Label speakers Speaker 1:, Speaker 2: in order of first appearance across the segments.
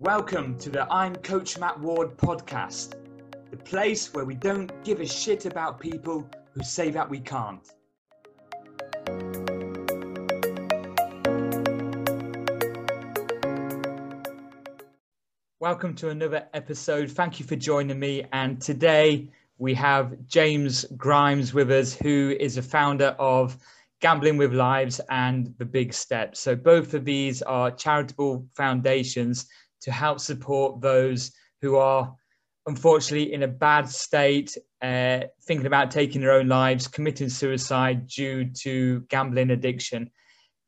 Speaker 1: Welcome to the I'm Coach Matt Ward podcast, the place where we don't give a shit about people who say that we can't. Welcome to another episode. Thank you for joining me. And today we have James Grimes with us, who is a founder of Gambling with Lives and The Big Step. So, both of these are charitable foundations to help support those who are unfortunately in a bad state, uh, thinking about taking their own lives, committing suicide due to gambling addiction.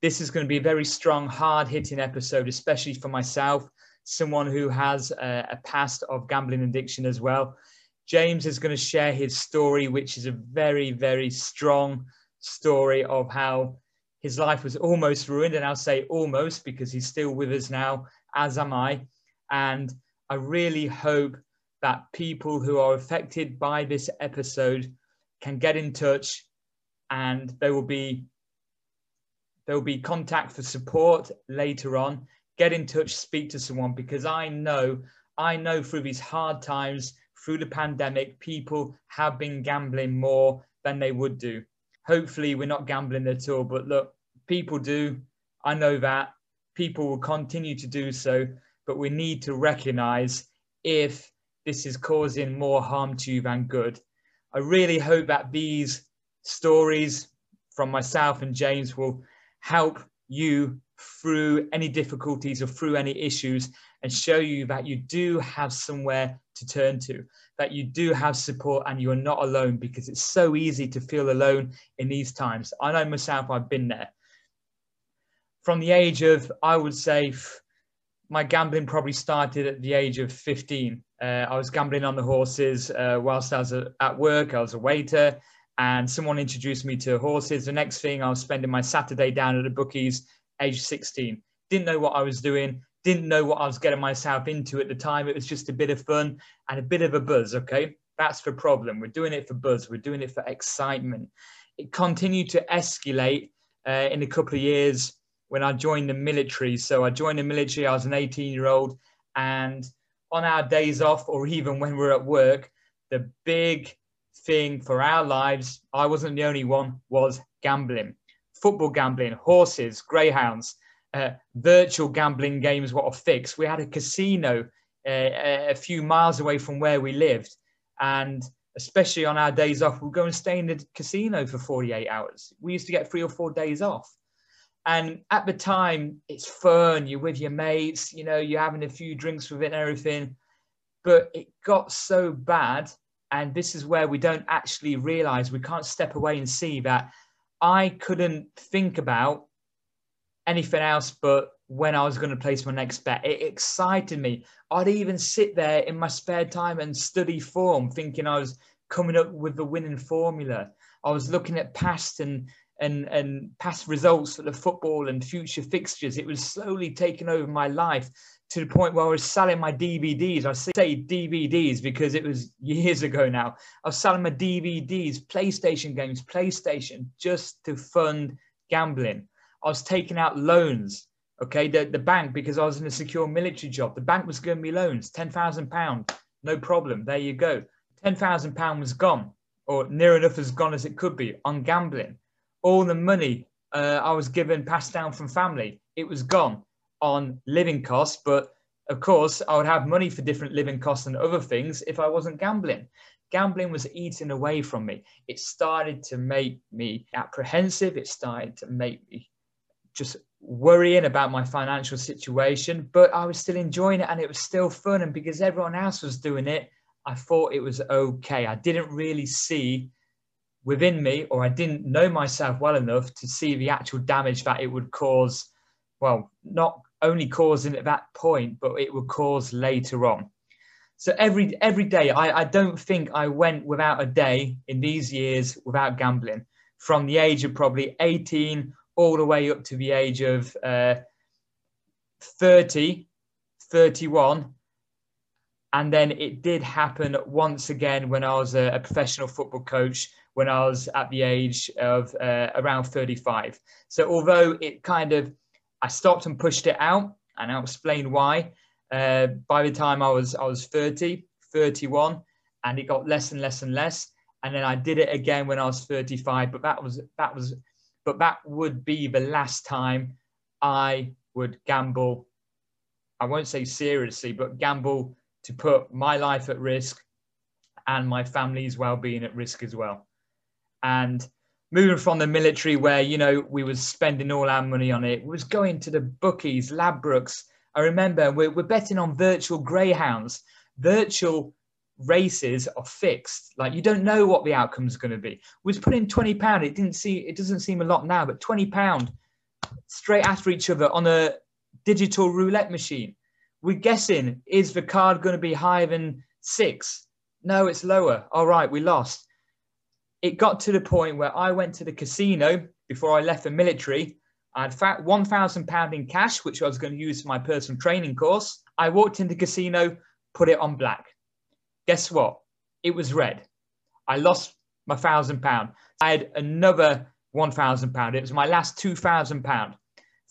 Speaker 1: This is going to be a very strong, hard hitting episode, especially for myself, someone who has a, a past of gambling addiction as well. James is going to share his story, which is a very, very strong story of how his life was almost ruined. And I'll say almost because he's still with us now, as am I. And I really hope that people who are affected by this episode can get in touch and there will be there will be contact for support later on. Get in touch speak to someone because i know i know through these hard times through the pandemic people have been gambling more than they would do. Hopefully we're not gambling at all but look people do. I know that people will continue to do so but we need to recognize if this is causing more harm to you than good. I really hope that these stories from myself and James will help you through any difficulties or through any issues and show you that you do have somewhere to turn to, that you do have support and you're not alone because it's so easy to feel alone in these times. I know myself, I've been there. From the age of, I would say, my gambling probably started at the age of 15. Uh, I was gambling on the horses uh, whilst I was at work. I was a waiter, and someone introduced me to horses. The next thing, I was spending my Saturday down at the bookies, age 16. Didn't know what I was doing. Didn't know what I was getting myself into at the time. It was just a bit of fun and a bit of a buzz. Okay, that's the problem. We're doing it for buzz. We're doing it for excitement. It continued to escalate uh, in a couple of years when I joined the military. So I joined the military, I was an 18 year old, and on our days off, or even when we're at work, the big thing for our lives, I wasn't the only one, was gambling. Football gambling, horses, greyhounds, uh, virtual gambling games, what a fix. We had a casino uh, a few miles away from where we lived. And especially on our days off, we'd go and stay in the casino for 48 hours. We used to get three or four days off. And at the time, it's fun. You're with your mates, you know, you're having a few drinks with it and everything. But it got so bad. And this is where we don't actually realize we can't step away and see that I couldn't think about anything else but when I was going to place my next bet. It excited me. I'd even sit there in my spare time and study form, thinking I was coming up with the winning formula. I was looking at past and and and past results for the football and future fixtures. It was slowly taking over my life to the point where I was selling my DVDs. I say DVDs because it was years ago now. I was selling my DVDs, PlayStation games, PlayStation, just to fund gambling. I was taking out loans. Okay, the, the bank because I was in a secure military job. The bank was giving me loans, ten thousand pound, no problem. There you go. Ten thousand pound was gone, or near enough as gone as it could be on gambling all the money uh, I was given passed down from family, it was gone on living costs. But of course, I would have money for different living costs and other things if I wasn't gambling. Gambling was eating away from me. It started to make me apprehensive. It started to make me just worrying about my financial situation, but I was still enjoying it and it was still fun. And because everyone else was doing it, I thought it was okay. I didn't really see within me, or I didn't know myself well enough to see the actual damage that it would cause. Well, not only causing at that point, but it would cause later on. So every every day, I, I don't think I went without a day in these years without gambling. From the age of probably 18 all the way up to the age of uh, 30, 31. And then it did happen once again when I was a, a professional football coach when I was at the age of uh, around 35. So although it kind of, I stopped and pushed it out, and I'll explain why. Uh, by the time I was I was 30, 31, and it got less and less and less. And then I did it again when I was 35, but that was that was but that would be the last time I would gamble. I won't say seriously, but gamble to put my life at risk and my family's well-being at risk as well. And moving from the military where you know we was spending all our money on it was going to the bookies ladbrokes i remember we're, we're betting on virtual greyhounds. Virtual races are fixed. Like you don't know what the outcome is going to be. We was putting 20 pound. It didn't see it doesn't seem a lot now but 20 pound straight after each other on a digital roulette machine. We're guessing is the card going to be higher than six? No it's lower. All right we lost it got to the point where I went to the casino before I left the military. I had £1,000 in cash, which I was going to use for my personal training course. I walked into the casino, put it on black. Guess what? It was red. I lost my £1,000. I had another £1,000. It was my last £2,000.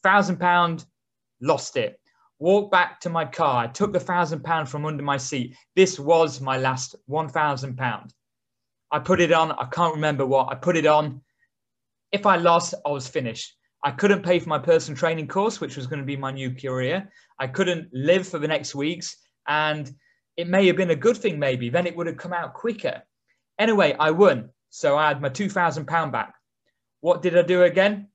Speaker 1: £1,000, lost it. Walked back to my car. I took the £1,000 from under my seat. This was my last £1,000. I put it on. I can't remember what. I put it on. If I lost, I was finished. I couldn't pay for my personal training course, which was going to be my new career. I couldn't live for the next weeks. And it may have been a good thing, maybe. Then it would have come out quicker. Anyway, I won. So I had my £2,000 back. What did I do again?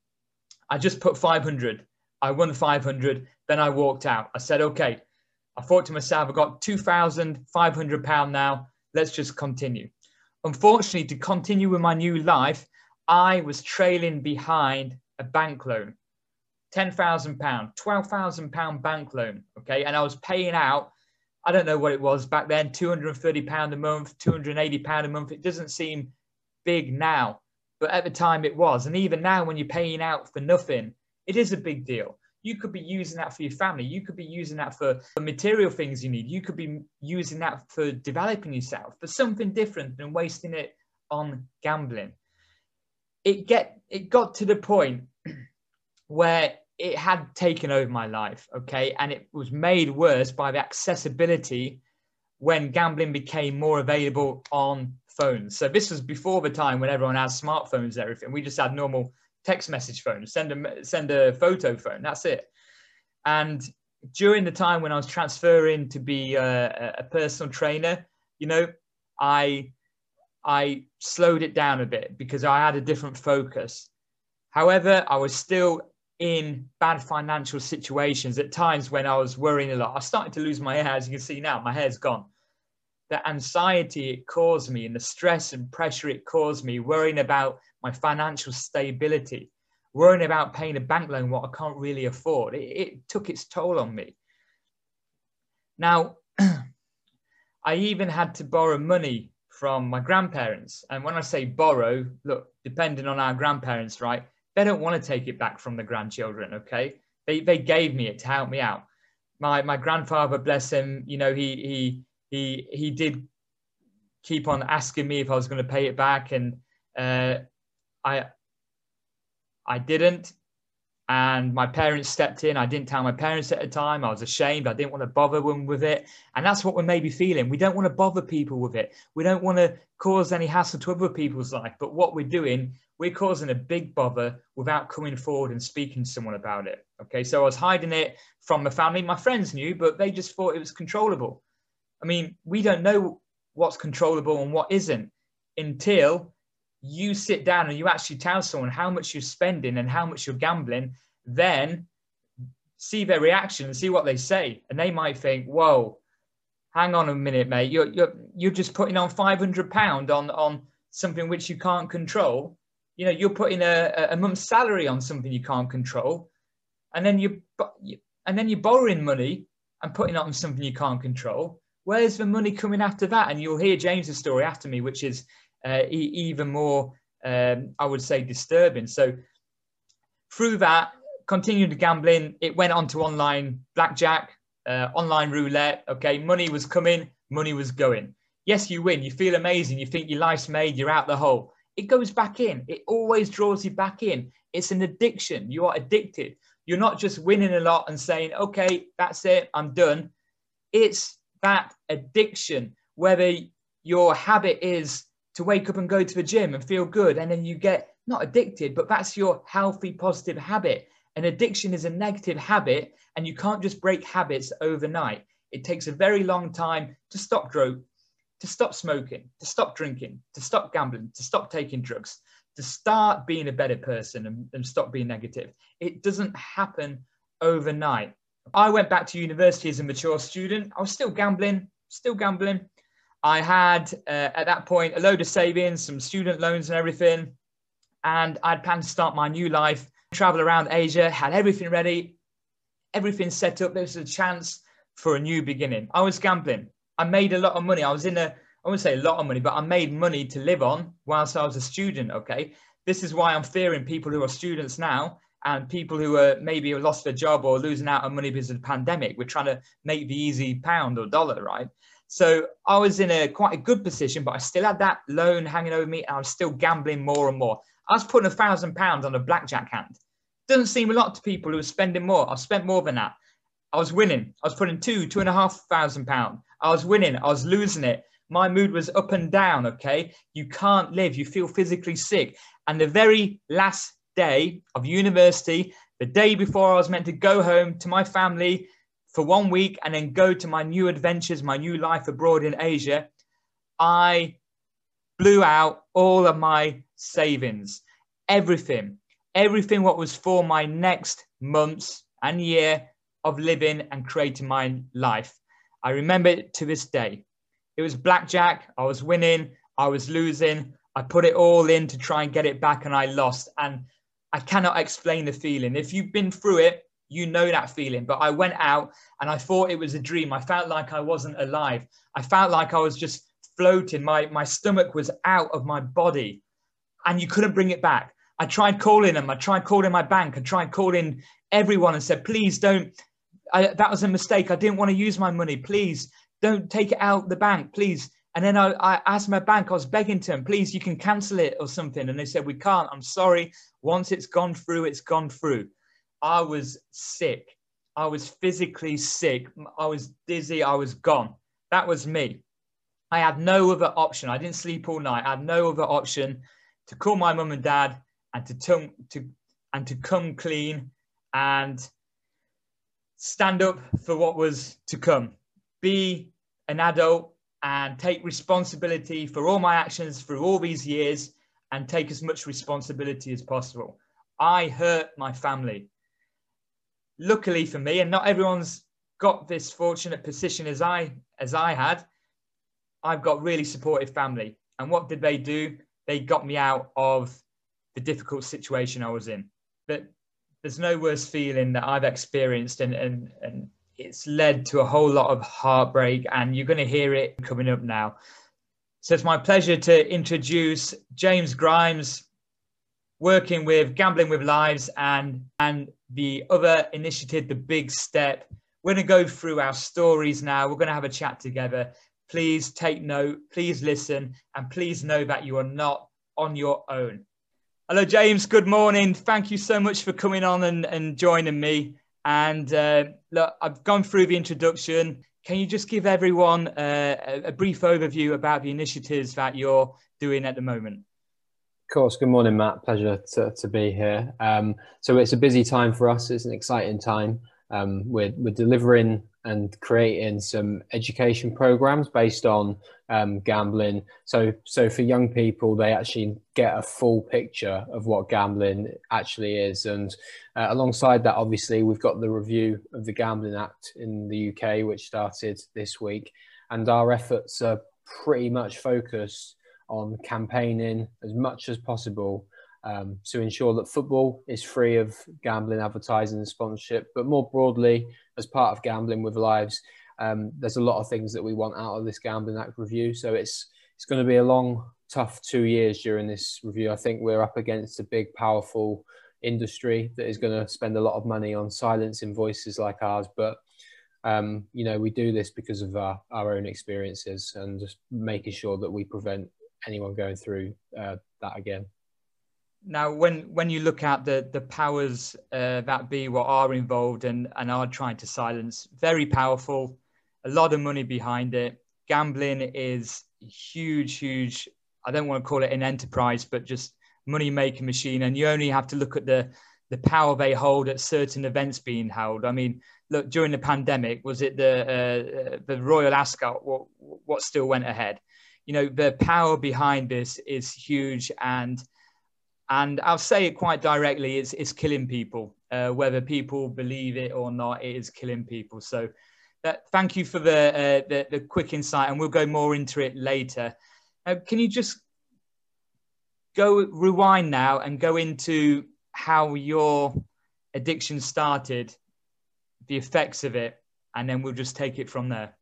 Speaker 1: I just put 500. I won 500. Then I walked out. I said, okay. I thought to myself, I've got £2,500 now. Let's just continue. Unfortunately, to continue with my new life, I was trailing behind a bank loan. £10,000, £12,000 bank loan. Okay. And I was paying out, I don't know what it was back then, £230 a month, £280 a month. It doesn't seem big now, but at the time it was. And even now, when you're paying out for nothing, it is a big deal you could be using that for your family. You could be using that for, for material things you need. You could be using that for developing yourself for something different than wasting it on gambling. It get it got to the point where it had taken over my life okay? And it was made worse by the accessibility when gambling became more available on phones. So this was before the time when everyone has smartphones and everything. We just had normal text message phone, send a send a photo phone. That's it. And during the time when I was transferring to be uh, a, a personal trainer, you know, I I slowed it down a bit because I had a different focus. However, I was still in bad financial situations at times when I was worrying a lot. I started to lose my hair, as you can see now, my hair's gone. The anxiety it caused me and the stress and pressure it caused me, worrying about my financial stability, worrying about paying a bank loan, what I can't really afford. It, it took its toll on me. Now, I even had to borrow money from my grandparents. And when I say borrow, look, depending on our grandparents, right, they don't want to take it back from the grandchildren, okay? They, they gave me it to help me out. My, my grandfather, bless him, you know, he, he, he, he did keep on asking me if I was going to pay it back. And uh, I I didn't. And my parents stepped in. I didn't tell my parents at the time. I was ashamed. I didn't want to bother them with it. And that's what we're maybe feeling. We don't want to bother people with it. We don't want to cause any hassle to other people's life. But what we're doing, we're causing a big bother without coming forward and speaking to someone about it. Okay. So I was hiding it from my family. My friends knew, but they just thought it was controllable. I mean, we don't know what's controllable and what isn't until you sit down and you actually tell someone how much you're spending and how much you're gambling, then see their reaction and see what they say. And they might think, whoa, hang on a minute, mate. You're, you're, you're just putting on 500 pound on, on something which you can't control. You know, you're putting a, a month's salary on something you can't control. And then you, and then you're borrowing money and putting it on something you can't control. Where's the money coming after that? And you'll hear James's story after me, which is uh, even more, um, I would say, disturbing. So through that, continued gambling, it went on to online blackjack, uh, online roulette. Okay, money was coming, money was going. Yes, you win. You feel amazing. You think your life's made. You're out the hole. It goes back in. It always draws you back in. It's an addiction. You are addicted. You're not just winning a lot and saying, okay, that's it, I'm done. It's that addiction, whether your habit is to wake up and go to the gym and feel good, and then you get not addicted, but that's your healthy, positive habit. An addiction is a negative habit, and you can't just break habits overnight. It takes a very long time to stop drug, to stop smoking, to stop drinking, to stop gambling, to stop taking drugs, to start being a better person and, and stop being negative. It doesn't happen overnight. I went back to university as a mature student. I was still gambling, still gambling. I had uh, at that point a load of savings, some student loans and everything. And I'd planned to start my new life, travel around Asia, had everything ready, everything set up. There was a chance for a new beginning. I was gambling. I made a lot of money. I was in a, I wouldn't say a lot of money, but I made money to live on whilst I was a student. Okay. This is why I'm fearing people who are students now and people who are maybe lost their job or losing out on money because of the pandemic. We're trying to make the easy pound or dollar, right? So I was in a quite a good position, but I still had that loan hanging over me, and I was still gambling more and more. I was putting a thousand pounds on a blackjack hand. Doesn't seem a lot to people who are spending more. I've spent more than that. I was winning. I was putting two, two and a half thousand pound. I was winning. I was losing it. My mood was up and down. Okay. You can't live. You feel physically sick. And the very last day of university, the day before I was meant to go home to my family for one week and then go to my new adventures, my new life abroad in Asia, I blew out all of my savings, everything, everything what was for my next months and year of living and creating my life. I remember it to this day. It was blackjack. I was winning. I was losing. I put it all in to try and get it back and I lost. And I cannot explain the feeling. If you've been through it, you know that feeling. But I went out and I thought it was a dream. I felt like I wasn't alive. I felt like I was just floating. My, my stomach was out of my body and you couldn't bring it back. I tried calling them. I tried calling my bank. I tried calling everyone and said, please don't. I, that was a mistake. I didn't want to use my money. Please don't take it out the bank, please. And then I, I asked my bank, I was begging to them, please, you can cancel it or something. And they said, we can't. I'm sorry. Once it's gone through, it's gone through. I was sick. I was physically sick. I was dizzy. I was gone. That was me. I had no other option. I didn't sleep all night. I had no other option to call my mum and dad and to, to and to come clean and stand up for what was to come. Be an adult and take responsibility for all my actions through all these years and take as much responsibility as possible. I hurt my family luckily for me, and not everyone's got this fortunate position as I as I had. I've got really supportive family, and what did they do? They got me out of the difficult situation I was in. But there's no worse feeling that I've experienced, and and and it's led to a whole lot of heartbreak, and you're going to hear it coming up now. So it's my pleasure to introduce James Grimes, working with Gambling with Lives and and the other initiative, the Big Step. We're going to go through our stories now. We're going to have a chat together. Please take note, please listen, and please know that you are not on your own. Hello, James. Good morning. Thank you so much for coming on and, and joining me. And uh, look, I've gone through the introduction. Can you just give everyone uh, a brief overview about the initiatives that you're doing at the moment?
Speaker 2: Of course. Good morning, Matt. Pleasure to, to be here. Um, so it's a busy time for us. It's an exciting time. Um, we're, we're delivering and creating some education programs based on um, gambling. So, so for young people, they actually get a full picture of what gambling actually is. And uh, alongside that, obviously, we've got the review of the Gambling Act in the UK, which started this week. And our efforts are pretty much focused on campaigning as much as possible um, to ensure that football is free of gambling, advertising, and sponsorship. But more broadly, as part of Gambling with Lives, um, there's a lot of things that we want out of this Gambling Act review. So it's it's going to be a long, tough two years during this review. I think we're up against a big, powerful industry that is going to spend a lot of money on silencing voices like ours, but um, you know, we do this because of our, our own experiences and just making sure that we prevent anyone going through uh, that again.
Speaker 1: Now, when when you look at the the powers uh, that be what are involved and and are trying to silence, very powerful. a lot of money behind it. Gambling is huge, huge. I don't want to call it an enterprise, but just money making machine. And you only have to look at the the power they hold at certain events being held. I mean, look during the pandemic, was it the uh, the Royal Ascot? What what still went ahead? You know, the power behind this is huge, and and I'll say it quite directly: it's it's killing people. Uh, whether people believe it or not, it is killing people. So, that, thank you for the, uh, the, the quick insight, and we'll go more into it later. Uh, can you just go rewind now and go into how your addiction started, the effects of it, and then we'll just take it from there.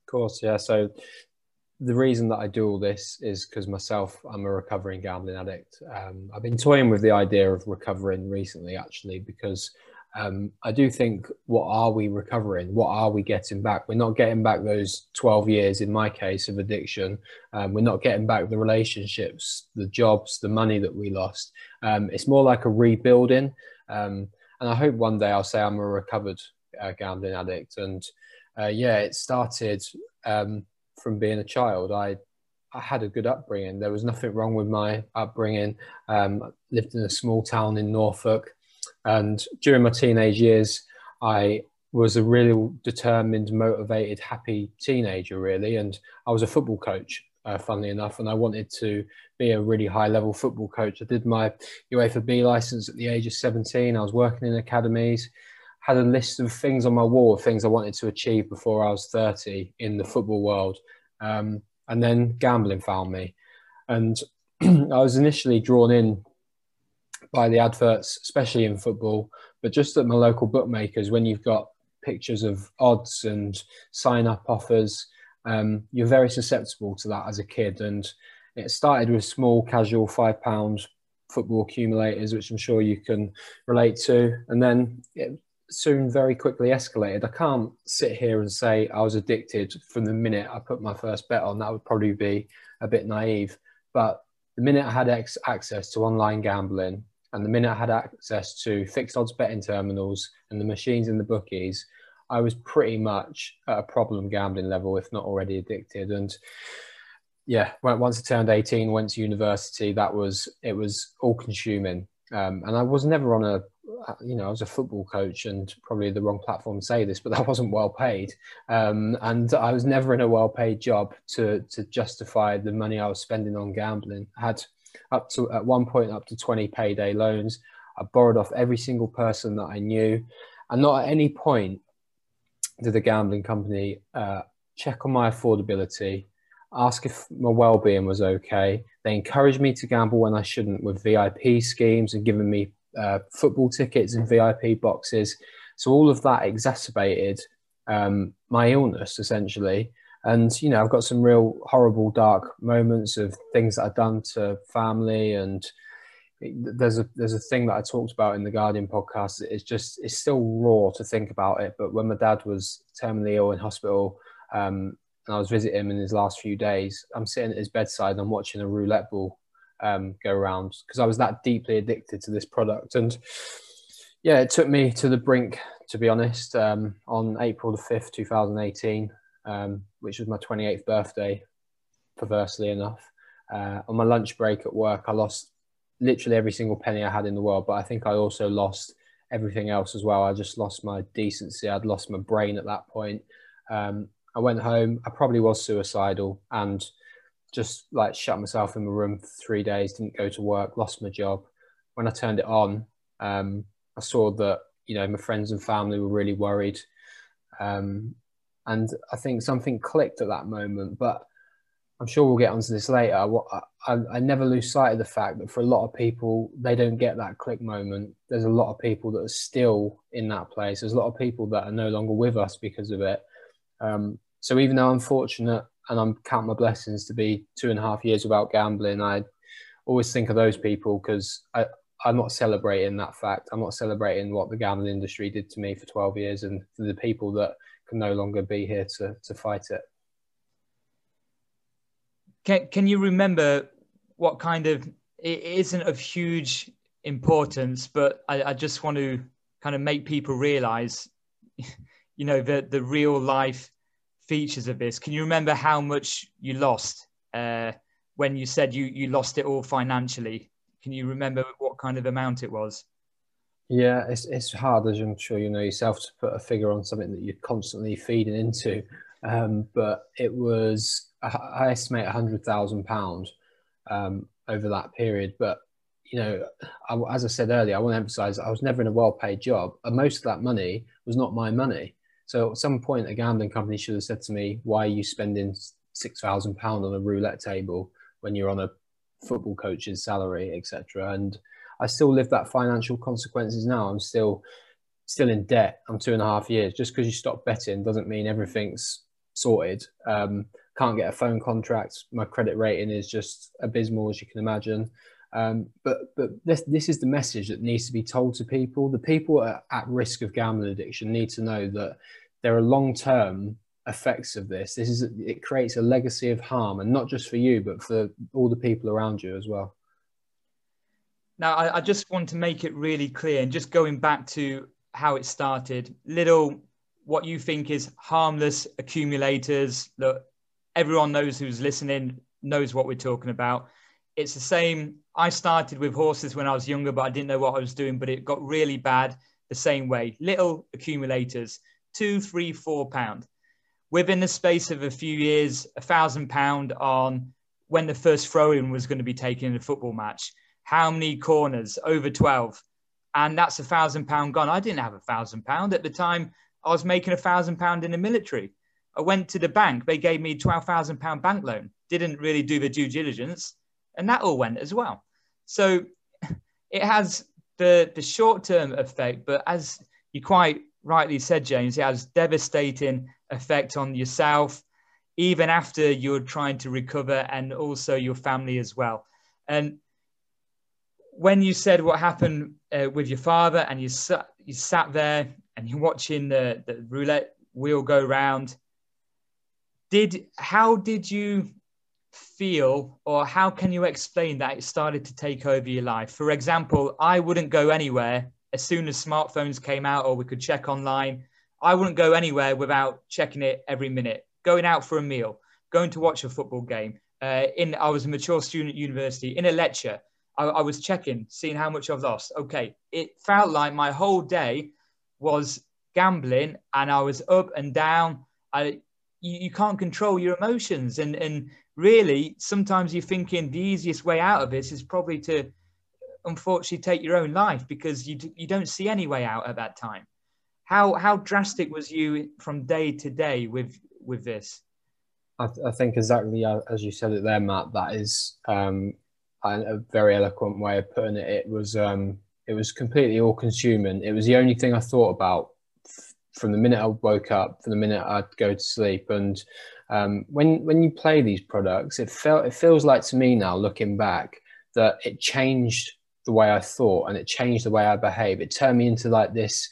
Speaker 2: Of course, yeah. So the reason that I do all this is because myself, I'm a recovering gambling addict. Um, I've been toying with the idea of recovering recently, actually, because um, I do think, what are we recovering? What are we getting back? We're not getting back those 12 years, in my case, of addiction. Um, we're not getting back the relationships, the jobs, the money that we lost. Um, it's more like a rebuilding. Um, and I hope one day I'll say I'm a recovered uh, gambling addict. And uh, yeah, it started um, from being a child. I I had a good upbringing. There was nothing wrong with my upbringing. Um, lived in a small town in Norfolk. And during my teenage years, I was a really determined, motivated, happy teenager, really. And I was a football coach, uh, funnily enough, and I wanted to be a really high level football coach. I did my UEFA B license at the age of 17. I was working in academies, had a list of things on my wall, things I wanted to achieve before I was 30 in the football world. Um, and then gambling found me. And I was initially drawn in by the adverts, especially in football, but just at my local bookmakers, when you've got pictures of odds and sign up offers, um, you're very susceptible to that as a kid. And it started with small, casual five pound football accumulators, which I'm sure you can relate to. And then it soon very quickly escalated. I can't sit here and say I was addicted from the minute I put my first bet on. That would probably be a bit naive. But the minute I had ex- access to online gambling, and the minute I had access to fixed odds betting terminals and the machines in the bookies, I was pretty much at a problem gambling level, if not already addicted. And yeah, once I turned 18, went to university, that was, it was all consuming. Um, and I was never on a, you know, I was a football coach and probably the wrong platform to say this, but that wasn't well paid. Um, and I was never in a well paid job to, to justify the money I was spending on gambling. I had up to at one point up to 20 payday loans. I borrowed off every single person that I knew, and not at any point did the gambling company uh, check on my affordability, ask if my well-being was okay. They encouraged me to gamble when I shouldn't with VIP schemes and giving me uh, football tickets and VIP boxes. So all of that exacerbated um, my illness essentially. And you know, I've got some real horrible, dark moments of things that I've done to family, and there's a there's a thing that I talked about in the Guardian podcast. It's just it's still raw to think about it. But when my dad was terminally ill in hospital, um, and I was visiting him in his last few days, I'm sitting at his bedside and I'm watching a roulette ball um, go around because I was that deeply addicted to this product. And yeah, it took me to the brink, to be honest. Um, on April the 5th, 2018, um, which was my 28th birthday, perversely enough. Uh, on my lunch break at work, I lost literally every single penny I had in the world, but I think I also lost everything else as well. I just lost my decency. I'd lost my brain at that point. Um, I went home. I probably was suicidal and just like shut myself in my room for three days, didn't go to work, lost my job. When I turned it on, um, I saw that, you know, my friends and family were really worried. Um, and I think something clicked at that moment. But I'm sure we'll get onto this later. I, I, I, never lose sight of the fact that for a lot of people, they don't get that click moment. There's a lot of people that are still in that place. There's a lot of people that are no longer with us because of it. Um, so even though I'm fortunate and I'm count my blessings to be two and a half years without gambling, I always think of those people because I, I'm not celebrating that fact. I'm not celebrating what the gambling industry did to me for 12 years and for the people that can no longer be here to, to fight it.
Speaker 1: Can, can you remember what kind of, it isn't of huge importance, but I, I just want to kind of make people realize, you know, the, the real life features of this. Can you remember how much you lost uh, when you said you you lost it all financially? Can you remember what kind of amount it was?
Speaker 2: Yeah, it's it's hard, as I'm sure you know yourself, to put a figure on something that you're constantly feeding into. Um, but it was, I estimate, hundred thousand pounds um, over that period. But you know, I, as I said earlier, I want to emphasize I was never in a well-paid job, and most of that money was not my money. So at some point, a gambling company should have said to me, "Why are you spending six thousand pound on a roulette table when you're on a football coach's salary, etc.?" And I still live that financial consequences now. I'm still still in debt. I'm two and a half years. Just because you stop betting doesn't mean everything's sorted. Um, can't get a phone contract. My credit rating is just abysmal, as you can imagine. Um, but but this this is the message that needs to be told to people. The people at risk of gambling addiction need to know that there are long term effects of this. This is it creates a legacy of harm, and not just for you, but for all the people around you as well.
Speaker 1: Now, I, I just want to make it really clear, and just going back to how it started, little what you think is harmless accumulators. that everyone knows who's listening knows what we're talking about it's the same. I started with horses when I was younger, but I didn't know what I was doing. But it got really bad the same way. Little accumulators, two, three, four pound. Within the space of a few years, a thousand pound on when the first throw-in was going to be taken in a football match. How many corners? Over 12. And that's a thousand pound gone. I didn't have a thousand pound at the time. I was making a thousand pound in the military. I went to the bank. They gave me twelve thousand pound bank loan. Didn't really do the due diligence and that all went as well. So it has the the short term effect, but as you quite rightly said, James, it has devastating effect on yourself, even after you're trying to recover, and also your family as well. And when you said what happened uh, with your father, and you sat you sat there and you're watching the, the roulette wheel go round, did how did you feel or how can you explain that it started to take over your life? For example, I wouldn't go anywhere as soon as smartphones came out or we could check online. I wouldn't go anywhere without checking it every minute, going out for a meal, going to watch a football game. Uh, in I was a mature student at university. In a lecture, I, I was checking, seeing how much I've lost. Okay, it felt like my whole day was gambling, and I was up and down. I you, you can't control your emotions, and and really, sometimes you're thinking the easiest way out of this is probably to unfortunately take your own life because you, you don't see any way out at that time. How, how drastic was you from day to day with, with this?
Speaker 2: I, th- I think exactly as you said it there, Matt, that is um, a very eloquent way of putting it. It was, um, it was completely all consuming. It was the only thing I thought about from the minute I woke up, from the minute I'd go to sleep. And um, when when you play these products, it felt it feels like to me now, looking back, that it changed the way I thought and it changed the way I behave. It turned me into like this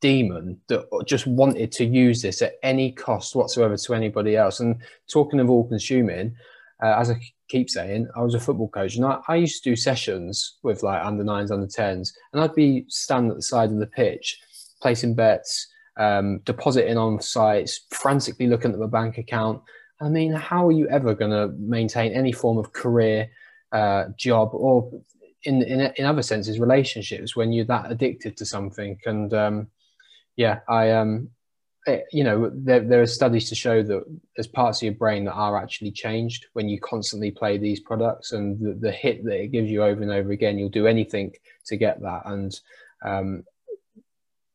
Speaker 2: demon that just wanted to use this at any cost whatsoever to anybody else. And talking of all consuming, uh, as I keep saying, I was a football coach and I, I, used to do sessions with like under nines, under tens, and I'd be standing at the side of the pitch, placing bets, um, depositing on sites, frantically looking at the bank account. I mean, how are you ever going to maintain any form of career, uh, job, or in, in in other senses, relationships when you're that addicted to something? And um, yeah, I um, it, eh, you know, there there are studies to show that there's parts of your brain that are actually changed when you constantly play these products, and the, the hit that it gives you over and over again, you'll do anything to get that. And um,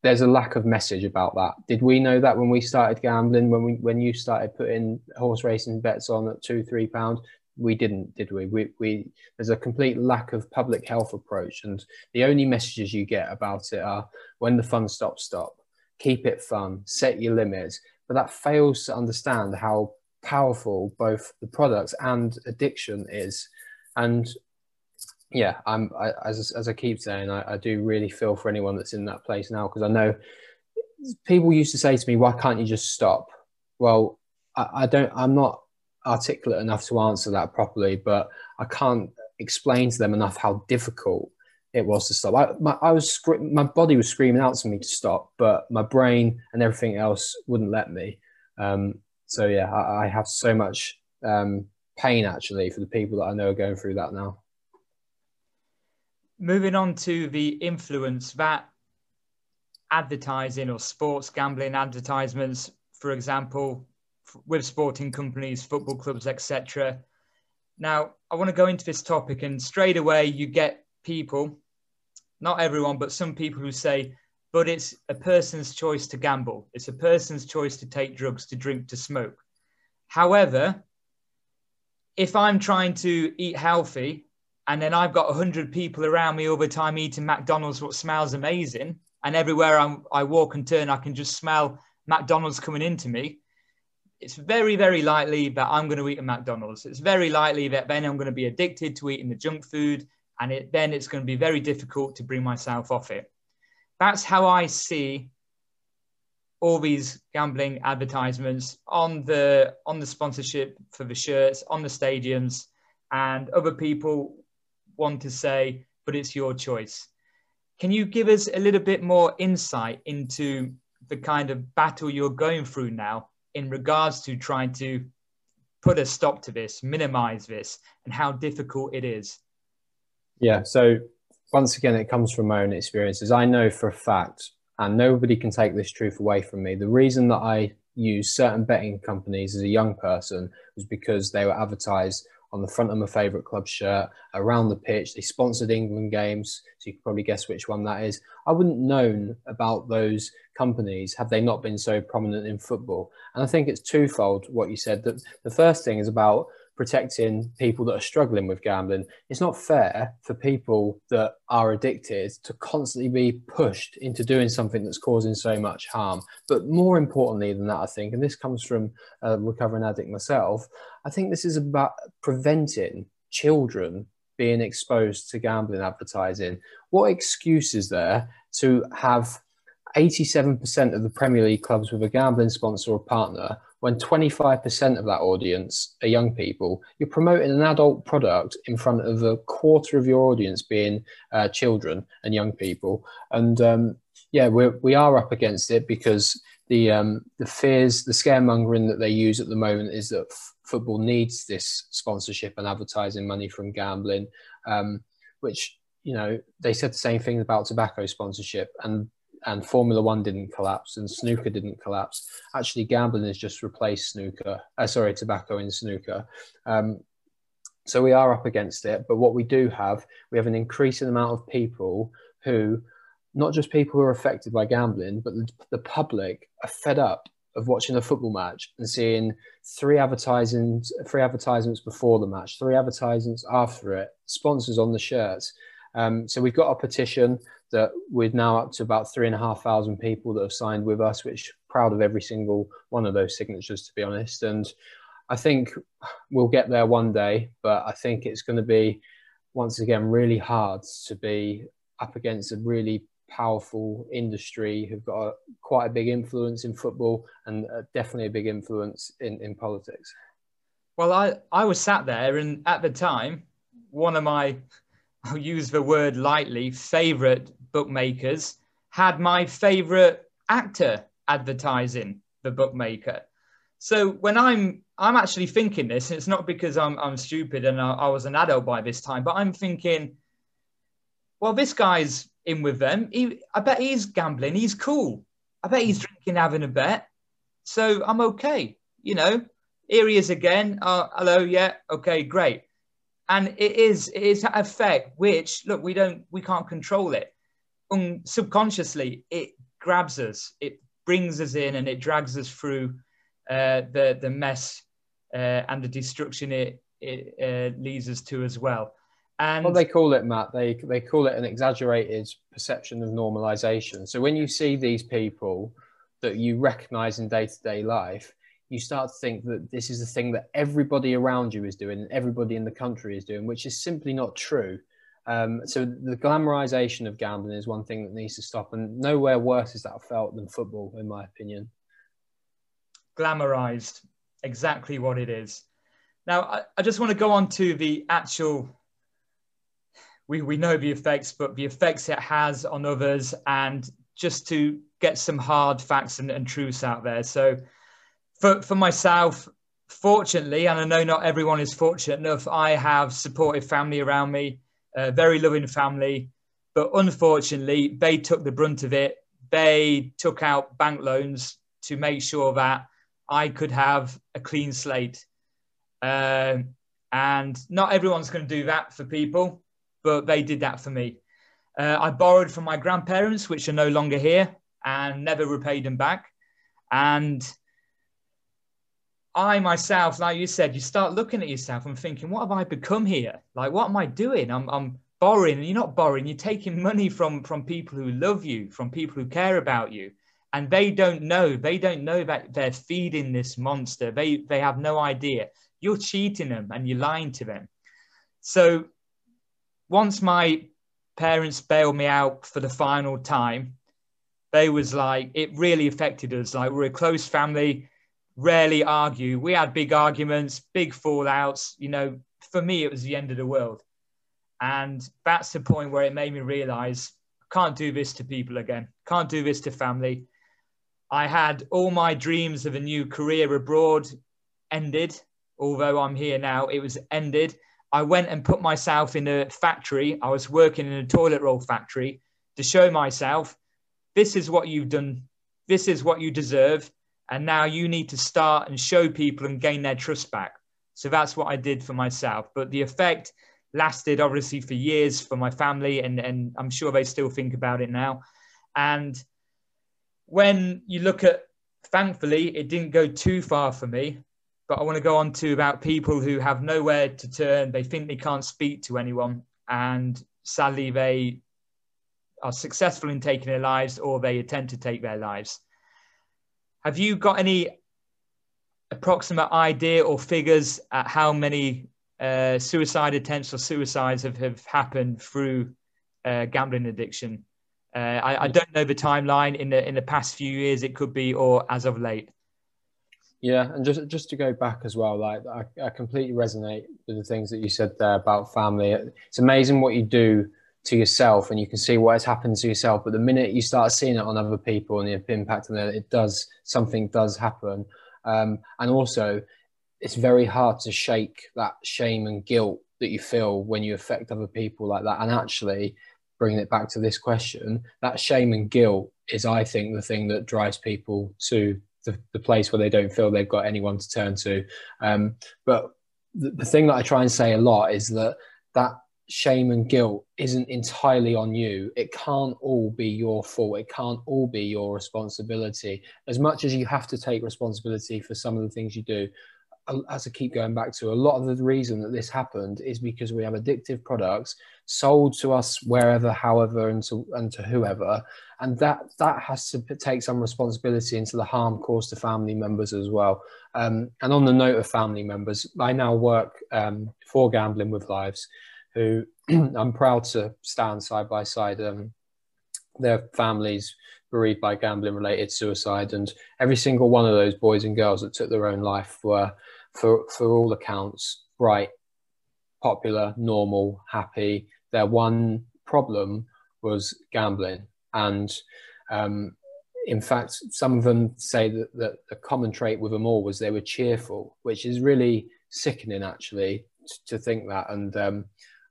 Speaker 2: there's a lack of message about that. Did we know that when we started gambling, when we when you started putting horse racing bets on at two, three pounds? We didn't, did we? We, we there's a complete lack of public health approach, and the only messages you get about it are when the fun stops, stop, keep it fun, set your limits. But that fails to understand how powerful both the products and addiction is. And yeah, I'm I, as as I keep saying, I, I do really feel for anyone that's in that place now because I know people used to say to me, "Why can't you just stop?" Well, I, I don't. I'm not articulate enough to answer that properly, but I can't explain to them enough how difficult it was to stop. I, my, I was my body was screaming out to me to stop, but my brain and everything else wouldn't let me. Um, so yeah, I, I have so much um, pain actually for the people that I know are going through that now.
Speaker 1: Moving on to the influence that advertising or sports gambling advertisements, for example, with sporting companies, football clubs, etc. Now, I want to go into this topic, and straight away, you get people, not everyone, but some people who say, but it's a person's choice to gamble. It's a person's choice to take drugs, to drink, to smoke. However, if I'm trying to eat healthy and then I've got 100 people around me all the time eating McDonald's, what smells amazing, and everywhere I'm, I walk and turn, I can just smell McDonald's coming into me. It's very, very likely that I'm going to eat a McDonald's. It's very likely that then I'm going to be addicted to eating the junk food, and it, then it's going to be very difficult to bring myself off it. That's how I see all these gambling advertisements on the on the sponsorship for the shirts on the stadiums and other people want to say but it's your choice can you give us a little bit more insight into the kind of battle you're going through now in regards to trying to put a stop to this minimize this and how difficult it is
Speaker 2: yeah so once again it comes from my own experiences i know for a fact and nobody can take this truth away from me. The reason that I used certain betting companies as a young person was because they were advertised on the front of my favourite club shirt, around the pitch. They sponsored England games, so you can probably guess which one that is. I wouldn't known about those companies have they not been so prominent in football. And I think it's twofold what you said. That the first thing is about protecting people that are struggling with gambling. It's not fair for people that are addicted to constantly be pushed into doing something that's causing so much harm. But more importantly than that, I think, and this comes from a recovering addict myself, I think this is about preventing children being exposed to gambling advertising. What excuse is there to have 87% of the Premier League clubs with a gambling sponsor or partner when 25% of that audience are young people, you're promoting an adult product in front of a quarter of your audience being uh, children and young people. And um, yeah, we're, we are up against it because the, um, the fears, the scaremongering that they use at the moment is that f- football needs this sponsorship and advertising money from gambling, um, which, you know, they said the same thing about tobacco sponsorship. And and Formula One didn't collapse and snooker didn't collapse. Actually, gambling has just replaced snooker. Uh, sorry, tobacco in snooker. Um, so we are up against it. But what we do have, we have an increasing amount of people who, not just people who are affected by gambling, but the, the public are fed up of watching a football match and seeing three advertisements, three advertisements before the match, three advertisements after it, sponsors on the shirts. Um, so we've got a petition that we're now up to about three and a half thousand people that have signed with us, which proud of every single one of those signatures, to be honest. And I think we'll get there one day, but I think it's going to be, once again, really hard to be up against a really powerful industry who've got a, quite a big influence in football and uh, definitely a big influence in, in politics.
Speaker 1: Well, I, I was sat there, and at the time, one of my I'll use the word lightly, favorite bookmakers had my favorite actor advertising the bookmaker. So when I'm I'm actually thinking this, it's not because I'm I'm stupid and I, I was an adult by this time, but I'm thinking, well, this guy's in with them. He, I bet he's gambling. He's cool. I bet he's drinking, having a bet. So I'm okay. You know, here he is again. Uh, hello, yeah, okay, great and it is it is that effect which look we don't we can't control it um, subconsciously it grabs us it brings us in and it drags us through uh, the the mess uh, and the destruction it it uh, leads us to as well and
Speaker 2: what they call it matt they they call it an exaggerated perception of normalization so when you see these people that you recognize in day-to-day life you start to think that this is the thing that everybody around you is doing and everybody in the country is doing, which is simply not true. Um, so the glamorization of gambling is one thing that needs to stop, and nowhere worse is that felt than football, in my opinion.
Speaker 1: Glamorized, exactly what it is. Now, I, I just want to go on to the actual. We, we know the effects, but the effects it has on others, and just to get some hard facts and, and truths out there. So, for for myself, fortunately, and I know not everyone is fortunate enough, I have supportive family around me, a very loving family. But unfortunately, they took the brunt of it. They took out bank loans to make sure that I could have a clean slate. Uh, and not everyone's going to do that for people, but they did that for me. Uh, I borrowed from my grandparents, which are no longer here, and never repaid them back. And I myself, like you said, you start looking at yourself and thinking, what have I become here? Like, what am I doing? I'm, I'm borrowing, and you're not borrowing. You're taking money from from people who love you, from people who care about you, and they don't know. They don't know that they're feeding this monster. They they have no idea. You're cheating them and you're lying to them. So once my parents bailed me out for the final time, they was like it really affected us. Like we're a close family, rarely argue. We had big arguments, big fallouts. You know, for me, it was the end of the world. And that's the point where it made me realize I can't do this to people again. Can't do this to family. I had all my dreams of a new career abroad ended. Although I'm here now, it was ended. I went and put myself in a factory. I was working in a toilet roll factory to show myself this is what you've done. This is what you deserve. And now you need to start and show people and gain their trust back. So that's what I did for myself. But the effect lasted obviously for years for my family, and, and I'm sure they still think about it now. And when you look at, thankfully, it didn't go too far for me. But I want to go on to about people who have nowhere to turn. They think they can't speak to anyone. And sadly, they are successful in taking their lives or they attempt to take their lives. Have you got any approximate idea or figures at how many uh, suicide attempts or suicides have, have happened through uh, gambling addiction? Uh, I, I, don't know the timeline in the in the past few years. It could be or as of late.
Speaker 2: Yeah, and just just to go back as well, like I, I completely resonate with the things that you said there about family. It's amazing what you do to yourself, and you can see what has happened to yourself. But the minute you start seeing it on other people and the impact on it, it does something does happen. Um, and also, it's very hard to shake that shame and guilt that you feel when you affect other people like that. And actually, bringing it back to this question, that shame and guilt is, I think, the thing that drives people to the, the place where they don't feel they've got anyone to turn to. Um, but the, the thing that I try and say a lot is that that shame and guilt isn't entirely on you. It can't all be your fault. It can't all be your responsibility. As much as you have to take responsibility for some of the things you do, as I keep going back to, a lot of the reason that this happened is because we have addictive products sold to us wherever, however, and to, and to whoever. And that, that has to take some responsibility into the harm caused to family members as well. Um, and on the note of family members, I now work um, for Gambling with Lives, who I'm proud to stand side by side. Um, their families bereaved by gambling related suicide. And every single one of those boys and girls that took their own life were for for all accounts bright, popular, normal, happy. Their one problem was gambling, and um, in fact, some of them say that, that the common trait with them all was they were cheerful, which is really sickening actually to think that. And um,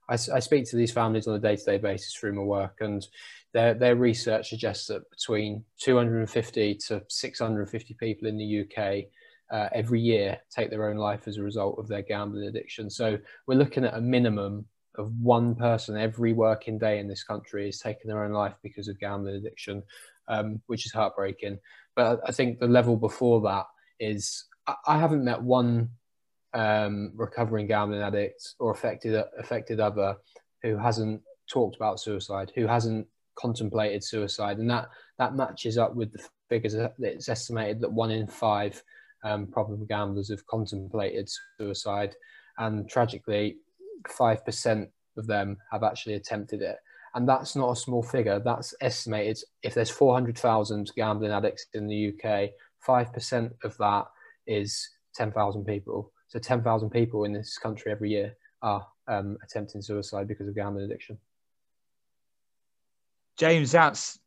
Speaker 2: I, I, speak to these families on a day-to-day basis through my work, and their their research suggests that between 250 to 650 people in the UK uh, every year take their own life as a result of their gambling addiction. So we're looking at a minimum of one person every working day in this country is taking their own life because of gambling addiction, um, which is heartbreaking. But I think the level before that is I haven't met one um, recovering gambling addict or affected affected other who hasn't talked about suicide, who hasn't contemplated suicide, and that that matches up with the figures. that It's estimated that one in five um, problem gamblers have contemplated suicide, and tragically, five percent of them have actually attempted it. And that's not a small figure. That's estimated. If there's 400,000 gambling addicts in the UK, five percent of that is 10,000 people. So 10,000 people in this country every year are um, attempting suicide because of gambling addiction.
Speaker 1: James, that's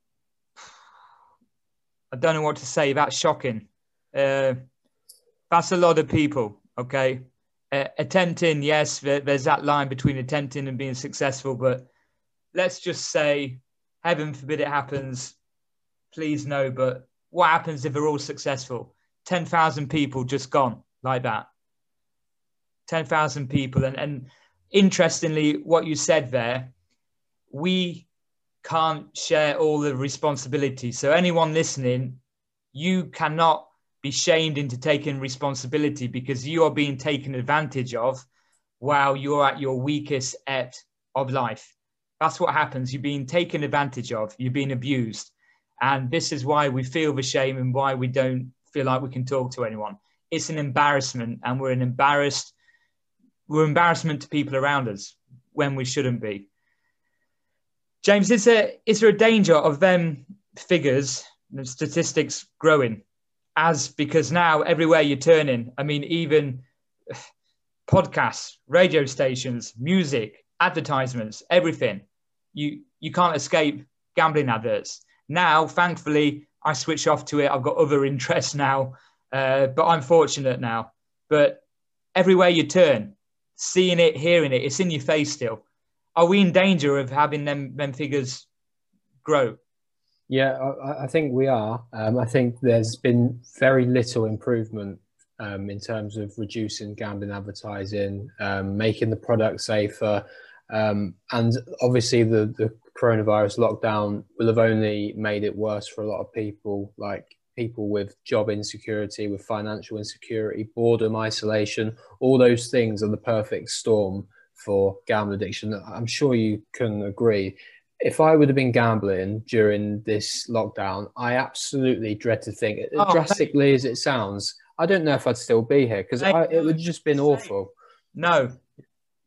Speaker 1: I don't know what to say. That's shocking. Uh, That's a lot of people. Okay. Uh, attempting, yes, there's that line between attempting and being successful, but let's just say, heaven forbid it happens. Please no, but what happens if they're all successful? 10,000 people just gone like that. 10,000 people. And, and interestingly, what you said there, we can't share all the responsibility. So, anyone listening, you cannot be shamed into taking responsibility because you are being taken advantage of while you're at your weakest ebb of life. That's what happens. You're being taken advantage of, you're being abused. And this is why we feel the shame and why we don't feel like we can talk to anyone. It's an embarrassment, and we're an embarrassed, we're embarrassment to people around us when we shouldn't be. James, is there is there a danger of them figures and statistics growing as because now everywhere you're turning, I mean, even podcasts, radio stations, music, advertisements, everything, you you can't escape gambling adverts. Now, thankfully, I switch off to it. I've got other interests now, uh, but I'm fortunate now. But everywhere you turn, seeing it, hearing it, it's in your face still. Are we in danger of having them them figures grow?
Speaker 2: Yeah, I, I think we are. Um, I think there's been very little improvement um, in terms of reducing gambling advertising, um, making the product safer, um, and obviously the, the coronavirus lockdown will have only made it worse for a lot of people, like people with job insecurity, with financial insecurity, boredom, isolation. All those things are the perfect storm for gambling addiction. I'm sure you can agree. If I would have been gambling during this lockdown, I absolutely dread to think, oh, drastically as it sounds, I don't know if I'd still be here because it would just been awful.
Speaker 1: No,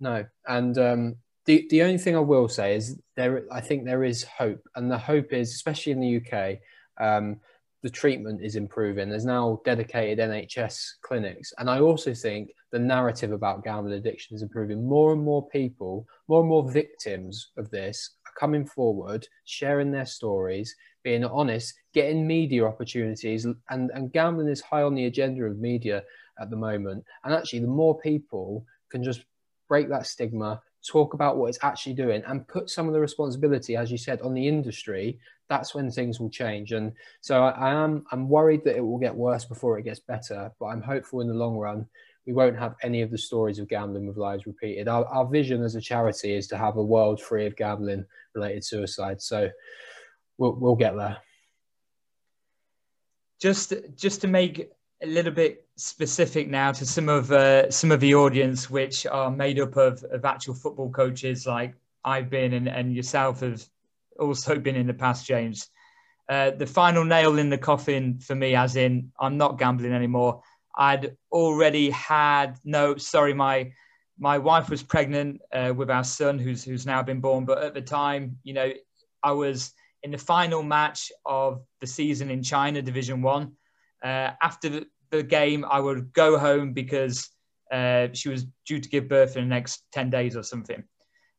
Speaker 2: no, and um, the the only thing I will say is there. I think there is hope, and the hope is, especially in the UK, um, the treatment is improving. There's now dedicated NHS clinics, and I also think the narrative about gambling addiction is improving. More and more people, more and more victims of this, are coming forward, sharing their stories, being honest, getting media opportunities, and and gambling is high on the agenda of media at the moment. And actually, the more people can just break that stigma, talk about what it's actually doing and put some of the responsibility as you said on the industry that's when things will change. And so I, I, am i'm worried that it will get worse before it gets better but i'm hopeful in the long run we won't have any of the stories of gambling with lives repeated. Our, our vision as a charity is to have a world free of gambling related suicide. So we'll, we'll get there.
Speaker 1: Just just to make a little bit specific now to some of uh, some of the audience, which are made up of, of actual football coaches like I've been and, and yourself have also been in the past, James. Uh, the final nail in the coffin for me, as in I'm not gambling anymore. I'd already had no, sorry, my my wife was pregnant uh, with our son, who's who's now been born. But at the time, you know, I was in the final match of the season in China Division One. Uh, after the game, I would go home because uh, she was due to give birth in the next 10 days or something.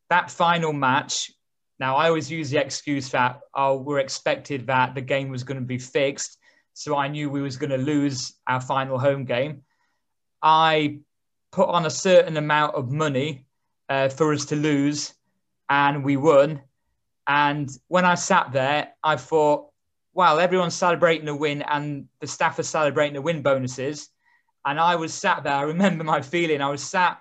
Speaker 1: That final match, now I always use the excuse that oh, we're expected that the game was going to be fixed. So I knew we was going to lose our final home game. I put on a certain amount of money uh, for us to lose, and we won. And when I sat there, I thought, well, everyone's celebrating a win and the staff are celebrating the win bonuses. And I was sat there, I remember my feeling. I was sat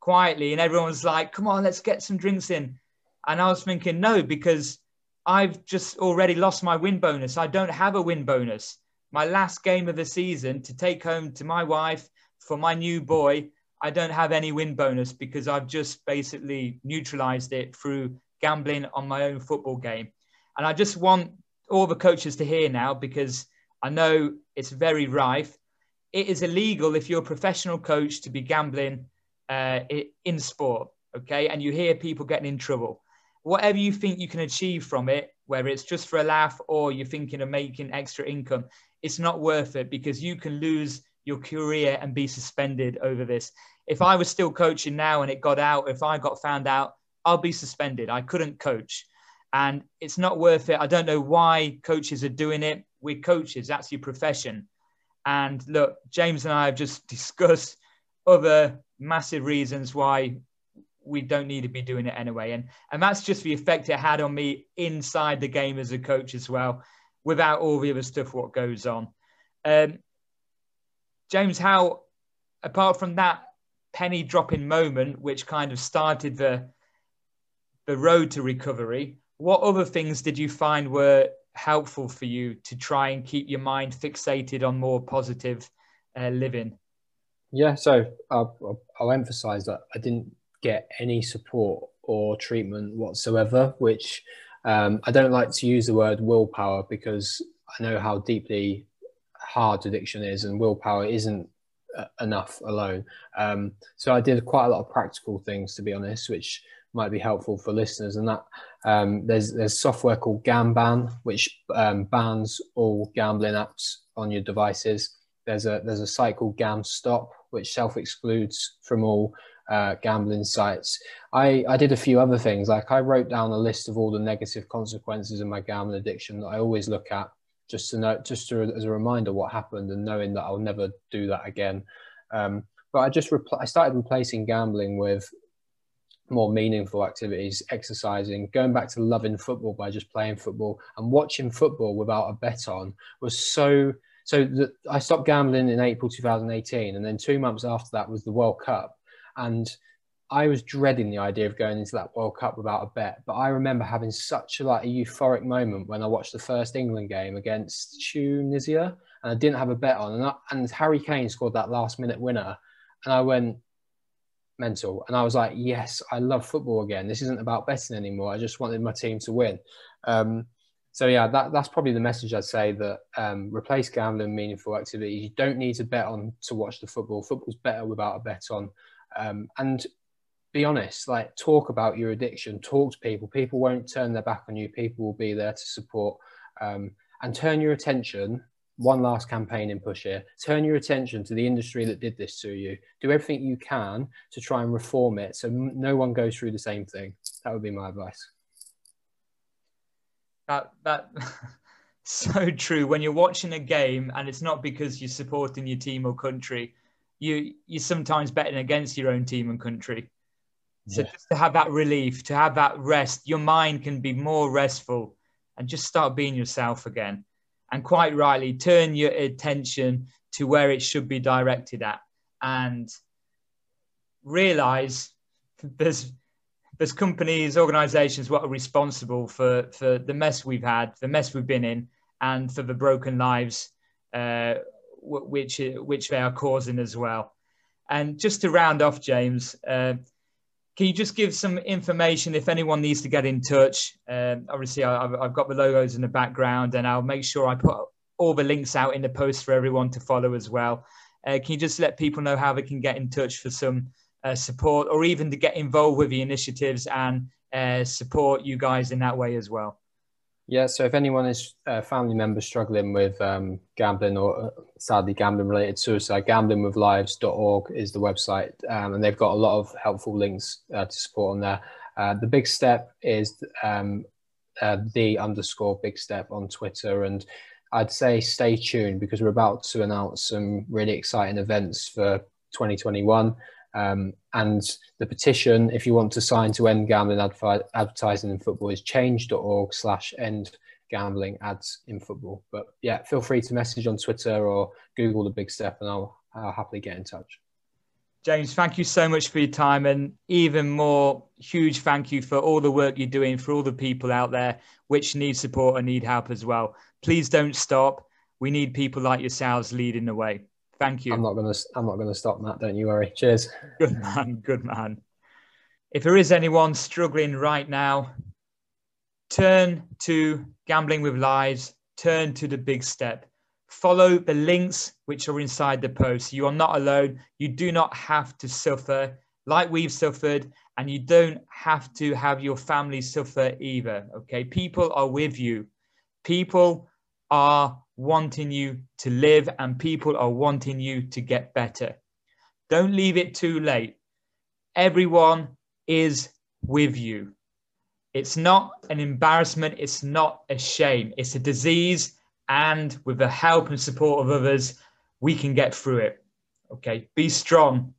Speaker 1: quietly and everyone was like, come on, let's get some drinks in. And I was thinking, no, because I've just already lost my win bonus. I don't have a win bonus. My last game of the season to take home to my wife for my new boy, I don't have any win bonus because I've just basically neutralized it through gambling on my own football game. And I just want all the coaches to hear now because I know it's very rife. It is illegal if you're a professional coach to be gambling uh, in sport, okay? And you hear people getting in trouble. Whatever you think you can achieve from it, whether it's just for a laugh or you're thinking of making extra income, it's not worth it because you can lose your career and be suspended over this. If I was still coaching now and it got out, if I got found out, I'll be suspended. I couldn't coach and it's not worth it. I don't know why coaches are doing it. We're coaches, that's your profession. And look, James and I have just discussed other massive reasons why we don't need to be doing it anyway. And and that's just the effect it had on me inside the game as a coach as well, without all the other stuff what goes on. Um, James, how apart from that penny dropping moment, which kind of started the the road to recovery, what other things did you find were helpful for you to try and keep your mind fixated on more positive uh, living?
Speaker 2: Yeah, so I'll, I'll emphasize that I didn't get any support or treatment whatsoever, which um, I don't like to use the word willpower because I know how deeply hard addiction is, and willpower isn't uh, enough alone. Um, so I did quite a lot of practical things, to be honest, which might be helpful for listeners. And that um, there's there's software called Gamban, which um, bans all gambling apps on your devices. There's a there's a site called GamStop, which self excludes from all uh, gambling sites. I, I did a few other things. Like I wrote down a list of all the negative consequences of my gambling addiction that I always look at just to know, just to, as a reminder what happened and knowing that I'll never do that again. Um, but I just repl- I started replacing gambling with more meaningful activities, exercising, going back to loving football by just playing football and watching football without a bet on was so. So the, I stopped gambling in April 2018, and then two months after that was the World Cup, and I was dreading the idea of going into that World Cup without a bet. But I remember having such a, like a euphoric moment when I watched the first England game against Tunisia, and I didn't have a bet on, and, I, and Harry Kane scored that last minute winner, and I went mental, and I was like, yes, I love football again. This isn't about betting anymore. I just wanted my team to win. Um, so yeah, that, that's probably the message I'd say that um, replace gambling meaningful activities. You don't need to bet on to watch the football. Football's better without a bet on. Um, and be honest, like talk about your addiction, talk to people. People won't turn their back on you. People will be there to support um, and turn your attention. One last campaign in push here. Turn your attention to the industry that did this to you. Do everything you can to try and reform it so no one goes through the same thing. That would be my advice.
Speaker 1: That that so true. When you're watching a game and it's not because you're supporting your team or country, you you're sometimes betting against your own team and country. So yeah. just to have that relief, to have that rest, your mind can be more restful and just start being yourself again. And quite rightly, turn your attention to where it should be directed at and realize there's there's companies, organizations what are responsible for for the mess we've had, the mess we've been in, and for the broken lives uh, which which they are causing as well. And just to round off, James, uh, can you just give some information if anyone needs to get in touch? Uh, obviously, I've, I've, got the logos in the background, and I'll make sure I put all the links out in the post for everyone to follow as well. Uh, can you just let people know how they can get in touch for some uh, support, or even to get involved with the initiatives and uh, support you guys in that way as well?
Speaker 2: Yeah, so if anyone is a family member struggling with um, gambling or uh, sadly gambling related suicide, gamblingwithlives.org is the website, um, and they've got a lot of helpful links uh, to support on there. Uh, the big step is um, uh, the underscore big step on Twitter, and I'd say stay tuned because we're about to announce some really exciting events for 2021. Um, and the petition, if you want to sign to end gambling adver- advertising in football, is change.org slash end gambling ads in football. But yeah, feel free to message on Twitter or Google the big step and I'll, I'll happily get in touch.
Speaker 1: James, thank you so much for your time and even more huge thank you for all the work you're doing for all the people out there which need support and need help as well. Please don't stop. We need people like yourselves leading the way. Thank you.
Speaker 2: I'm not gonna. I'm not gonna stop, Matt. Don't you worry. Cheers.
Speaker 1: Good man. Good man. If there is anyone struggling right now, turn to Gambling with Lives. Turn to the big step. Follow the links which are inside the post. You are not alone. You do not have to suffer like we've suffered, and you don't have to have your family suffer either. Okay, people are with you. People are wanting you to live and people are wanting you to get better. Don't leave it too late. Everyone is with you. It's not an embarrassment, it's not a shame. It's a disease, and with the help and support of others, we can get through it. Okay, be strong.